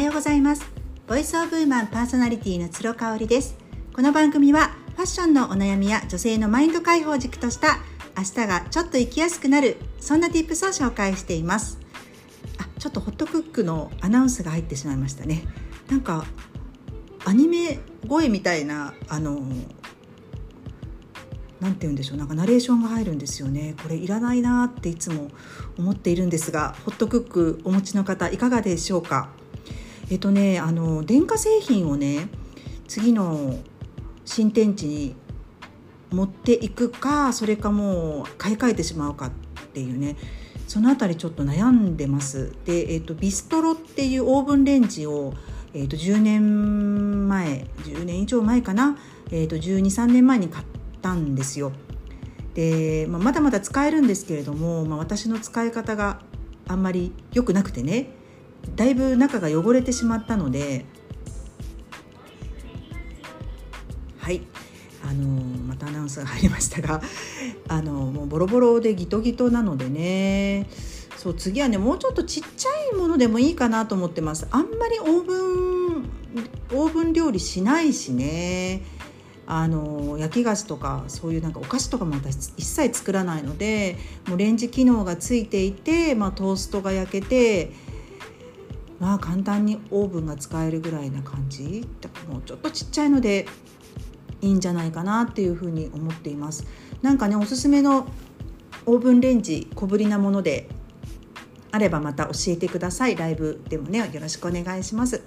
はようございます。ボイスオブウーマンパーソナリティの鶴香織です。この番組はファッションのお悩みや女性のマインド解放軸とした明日がちょっと生きやすくなるそんな tips を紹介しています。あちょっとホットクックのアナウンスが入ってしまいましたね。なんかアニメ声みたいなあの何て言うんでしょうなんかナレーションが入るんですよね。これいらないなっていつも思っているんですがホットクックお持ちの方いかがでしょうか？えっとねあの電化製品をね次の新天地に持っていくかそれかもう買い替えてしまうかっていうねその辺りちょっと悩んでます。で、えっと、ビストロっていうオーブンレンジを、えっと、10年前10年以上前かな、えっと、12、3年前に買ったんですよ。で、まあ、まだまだ使えるんですけれども、まあ、私の使い方があんまり良くなくてねだいぶ中が汚れてしまったのではい。あのまたアナウンスが入りましたが あのもうボロボロでギトギトなのでね。そう次はねもうちょっとちっちゃいものでもいいかなと思ってます。あんまりオーブンオーブン料理しないしね。あの焼き菓子とかそういうなんかお菓子とかも私一切作らないのでもうレンジ機能がついていて、まあ、トーストが焼けてまあ簡単にオーブンが使えるぐらいな感じ。だからもうちょっとちっちゃいのでいいんじゃないかなっていうふうに思っています。なんかねおすすめのオーブンレンジ小ぶりなものであればまた教えてください。ライブでもねよろしくお願いします。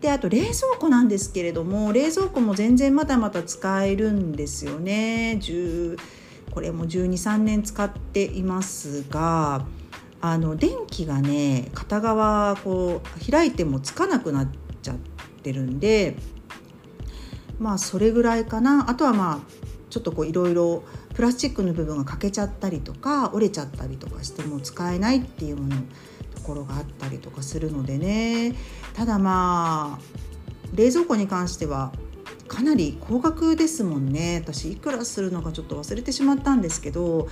であと冷蔵庫なんですけれども冷蔵庫も全然まだまだ使えるんですよね。10これも123年使っていますがあの電気がね片側こう開いてもつかなくなっちゃってるんでまあそれぐらいかな。あとはまあちょっとこういろいろプラスチックの部分が欠けちゃったりとか折れちゃったりとかしても使えないっていうものところがあったりとかするのでね。ただまあ冷蔵庫に関してはかなり高額ですもんね。私いくらするのかちょっと忘れてしまったんですけど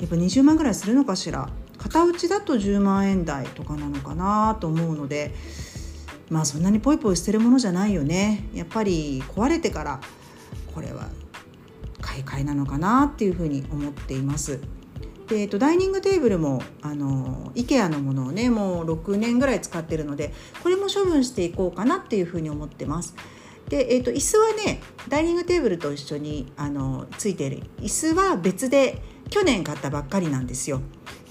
やっぱ20万ぐらいするのかしら。型打ちだと10万円台とかなのかなと思うのでまあそんなにポイポイ捨てるものじゃないよねやっぱり壊れてからこれは買い替えなのかなっていうふうに思っています。で、えっと、ダイニングテーブルもあの IKEA のものをねもう6年ぐらい使ってるのでこれも処分していこうかなっていうふうに思ってます。で、えっと、椅子はねダイニングテーブルと一緒にあのついている椅子は別で去年買ったばっかりなんですよ。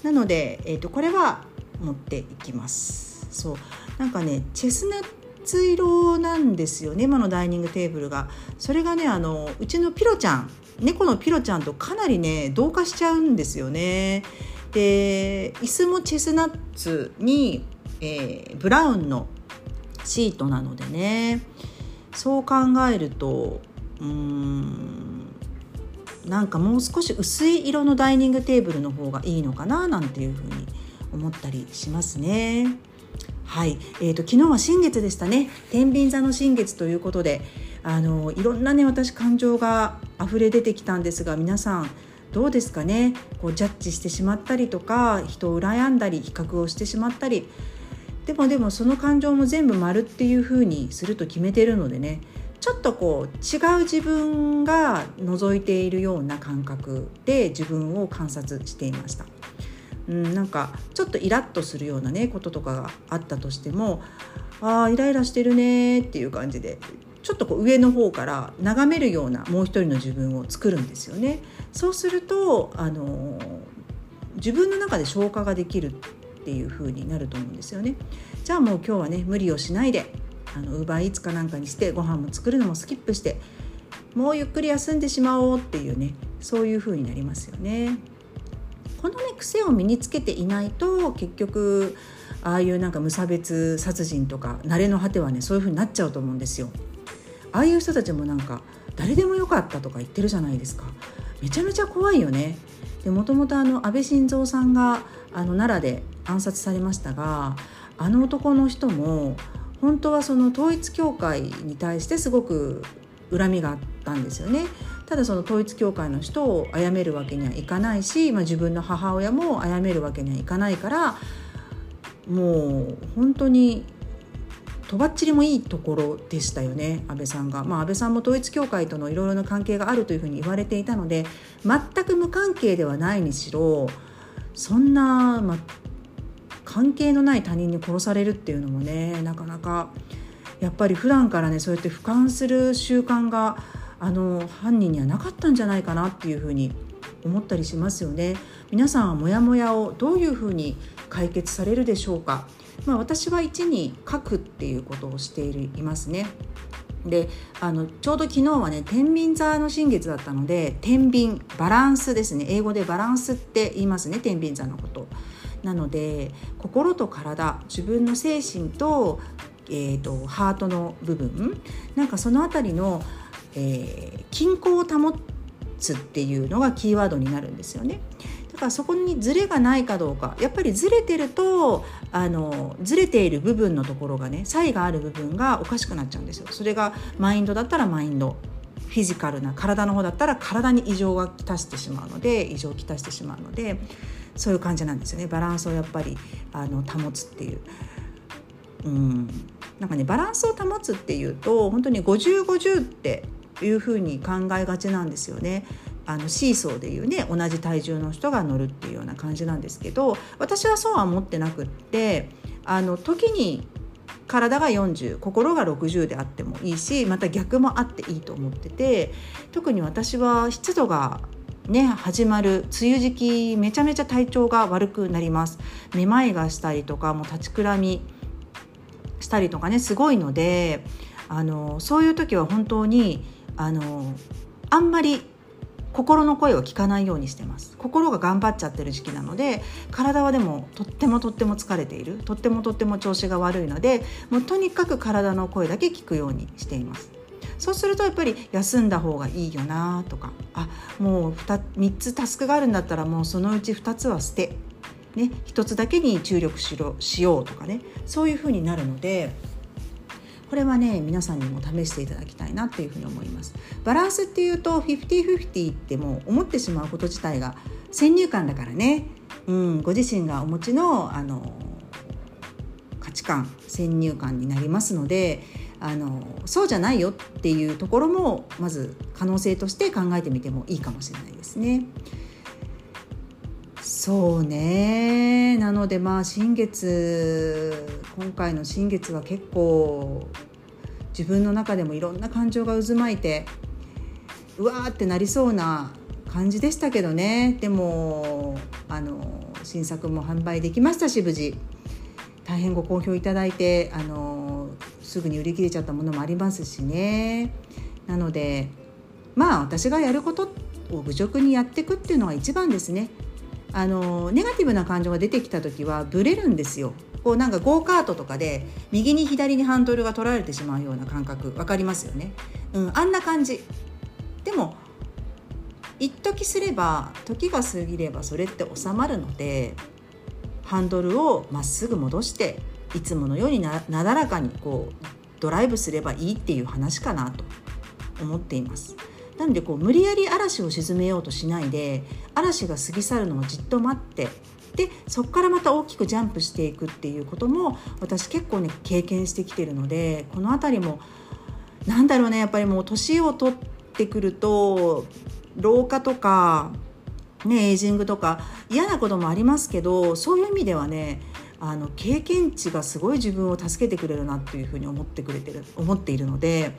なので、えっと、これは持っていきます。そうなんかねチェスナッツ色なんですよね今のダイニングテーブルが。それがねあのうちのピロちゃん猫のピロちゃんとかなりね同化しちゃうんですよね。で椅子もチェスナッツに、えー、ブラウンのシートなのでねそう考えるとうんなんかもう少し薄い色のダイニングテーブルの方がいいのかななんていうふうに思ったりしますね。はい、えーと、昨日は新月でしたね。天秤座の新月ということであのいろんなね私感情が溢れ出てきたんですが皆さんどうですかね？こうジャッジしてしまったりとか人を羨んだり比較をしてしまったり。でもでもその感情も全部丸っていう風にすると決めてるのでね。ちょっとこう違う自分が覗いているような感覚で自分を観察していました。うん、なんかちょっとイラッとするようなねこととかがあったとしてもああイライラしてるねっていう感じでちょっとこう上の方から眺めるようなもう一人の自分を作るんですよね。そうするとあの自分の中で消化ができるっていう風になると思うんですよね。じゃあもう今日はね無理をしないであのウーバーイーツかなんかにしてご飯も作るのもスキップしてもうゆっくり休んでしまおうっていうねそういう風になりますよね。このね癖を身につけていないと結局ああいうなんか無差別殺人とか慣れの果てはねそういう風になっちゃうと思うんですよ。ああいう人たちもなんか誰でもよかったとか言ってるじゃないですか。めちゃめちゃ怖いよね。でもともとあの安倍晋三さんがあの奈良で暗殺されましたがあの男の人も本当はその統一教会に対してすごく恨みがあったんですよね。ただその統一教会の人を殺めるわけにはいかないし、まあ、自分の母親も殺めるわけにはいかないからもう本当にとばっちりもいいところでしたよね安倍さんが、まあ、安倍さんも統一教会とのいろいろな関係があるというふうに言われていたので全く無関係ではないにしろそんな、まあ、関係のない他人に殺されるっていうのもねなかなかやっぱり普段からねそうやって俯瞰する習慣があの犯人にはなかったんじゃないかなっていうふうに思ったりしますよね。皆さんはモヤモヤをどういうふうに解決されるでしょうか。まあ、私は1に書くっていうことをしていますね。であのちょうど昨日はね天秤座の新月だったので天秤バランスですね英語でバランスって言いますね天秤座のこと。なので心と体自分の精神と,、えーと、ハートの部分なんかその辺りの、えー、均衡を保つっていうのがキーワードになるんですよね。だからそこにズレがないかどうかやっぱりズレてるとあのズレている部分のところがね差異がある部分がおかしくなっちゃうんですよ。それがマインドだったらマインドフィジカルな体の方だったら体に異常がきたしてしまうので異常をきたしてしまうのでそういう感じなんですよねバランスをやっぱりあの保つっていう。うんなんかねバランスを保つっていうと本当に5050っていうふうに考えがちなんですよね。あのシーソーでいうね同じ体重の人が乗るっていうような感じなんですけど私はそうは思ってなくってあの時に体が40心が60であってもいいしまた逆もあっていいと思ってて特に私は湿度がね始まる梅雨時期めちゃめちゃ体調が悪くなります。めまいがしたりとかもう立ちくらみしたりとかねすごいのであのそういう時は本当にあのあんまり心の声を聞かないようにしてます。心が頑張っちゃってる時期なので体はでもとってもとっても疲れている。とってもとっても調子が悪いのでもうとにかく体の声だけ聞くようにしています。そうするとやっぱり休んだ方がいいよなとか。あもう 2, 3つタスクがあるんだったらもうそのうち2つは捨て、ね、1つだけに注力しろしようとかね。そういうふうになるのでこれはね皆さんにも試していただきたいなっていうふうに思います。バランスっていうと50-50っても思ってしまうこと自体が先入観だからね、うん、ご自身がお持ちのあの価値観先入観になりますのであのそうじゃないよっていうところもまず可能性として考えてみてもいいかもしれないですね。そうね。なのでまあ新月今回の新月は結構自分の中でもいろんな感情が渦巻いてうわーってなりそうな感じでしたけどね。でもあの新作も販売できましたし無事。大変ご好評いただいてあのすぐに売り切れちゃったものもありますしね。なのでまあ私がやることを愚直にやっていくっていうのが一番ですね。あのネガティブな感情が出てきた時はブレるんですよ。こうなんかゴーカートとかで右に左にハンドルが取られてしまうような感覚。分かりますよね、うん、あんな感じ。でも一時すれば時が過ぎればそれって収まるのでハンドルをまっすぐ戻していつものようになだらかにこうドライブすればいいっていう話かなと思っています。なのでこう無理やり嵐を鎮めようとしないで嵐が過ぎ去るのをじっと待ってでそこからまた大きくジャンプしていくっていうことも私結構ね経験してきてるのでこの辺りもなんだろうねやっぱりもう年を取ってくると老化とか、ね、エイジングとか嫌なこともありますけどそういう意味ではねあの経験値がすごい自分を助けてくれるなっていうふうに思ってくれてる思っているので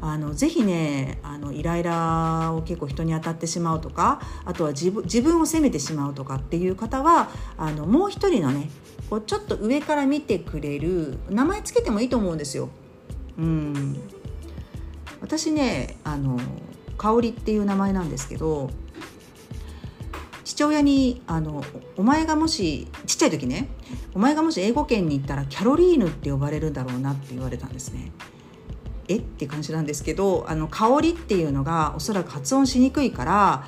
あのぜひねあのイライラを結構人に当たってしまうとかあとは自分自分を責めてしまうとかっていう方はあのもう一人のねこうちょっと上から見てくれる名前つけてもいいと思うんですよ。うん私ねあの香りっていう名前なんですけど父親にあの「お前がもしちっちゃい時ねお前がもし英語圏に行ったらキャロリーヌって呼ばれるだろうな」って言われたんですね。え？って感じなんですけどあの香りっていうのがおそらく発音しにくいから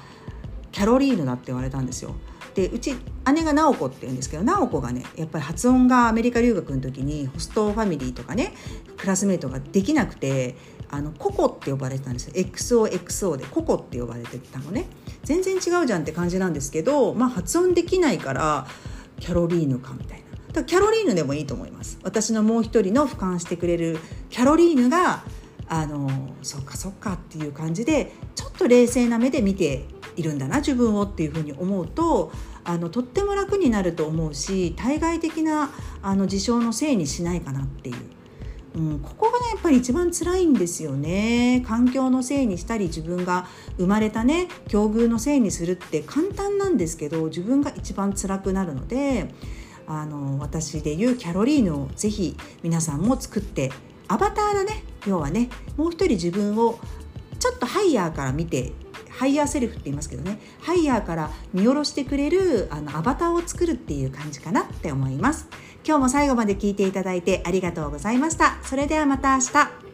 キャロリーヌだって言われたんですよ。でうち姉が直子って言うんですけど直子がねやっぱり発音がアメリカ留学の時にホストファミリーとかねクラスメートができなくてあのココって呼ばれてたんですよ。XOXO でココって呼ばれてたのね。全然違うじゃんって感じなんですけど、まあ、発音できないからキャロリーヌかみたいな。だキャロリーヌでもいいと思います。私のもう一人の俯瞰してくれるキャロリーヌがあのそっかそっかっていう感じでちょっと冷静な目で見ているんだな自分をっていうふうに思うとあのとっても楽になると思うし対外的なあの事象のせいにしないかなっていう。うん、ここがねやっぱり一番辛いんですよね。環境のせいにしたり自分が生まれたね境遇のせいにするって簡単なんですけど自分が一番辛くなるのであの私でいうキャロリーヌをぜひ皆さんも作ってアバターだね要はねもう一人自分をちょっとハイヤーから見てハイヤーセルフって言いますけどねハイヤーから見下ろしてくれるあのアバターを作るっていう感じかなって思います。今日も最後まで聞いていただいてありがとうございました。それではまた明日。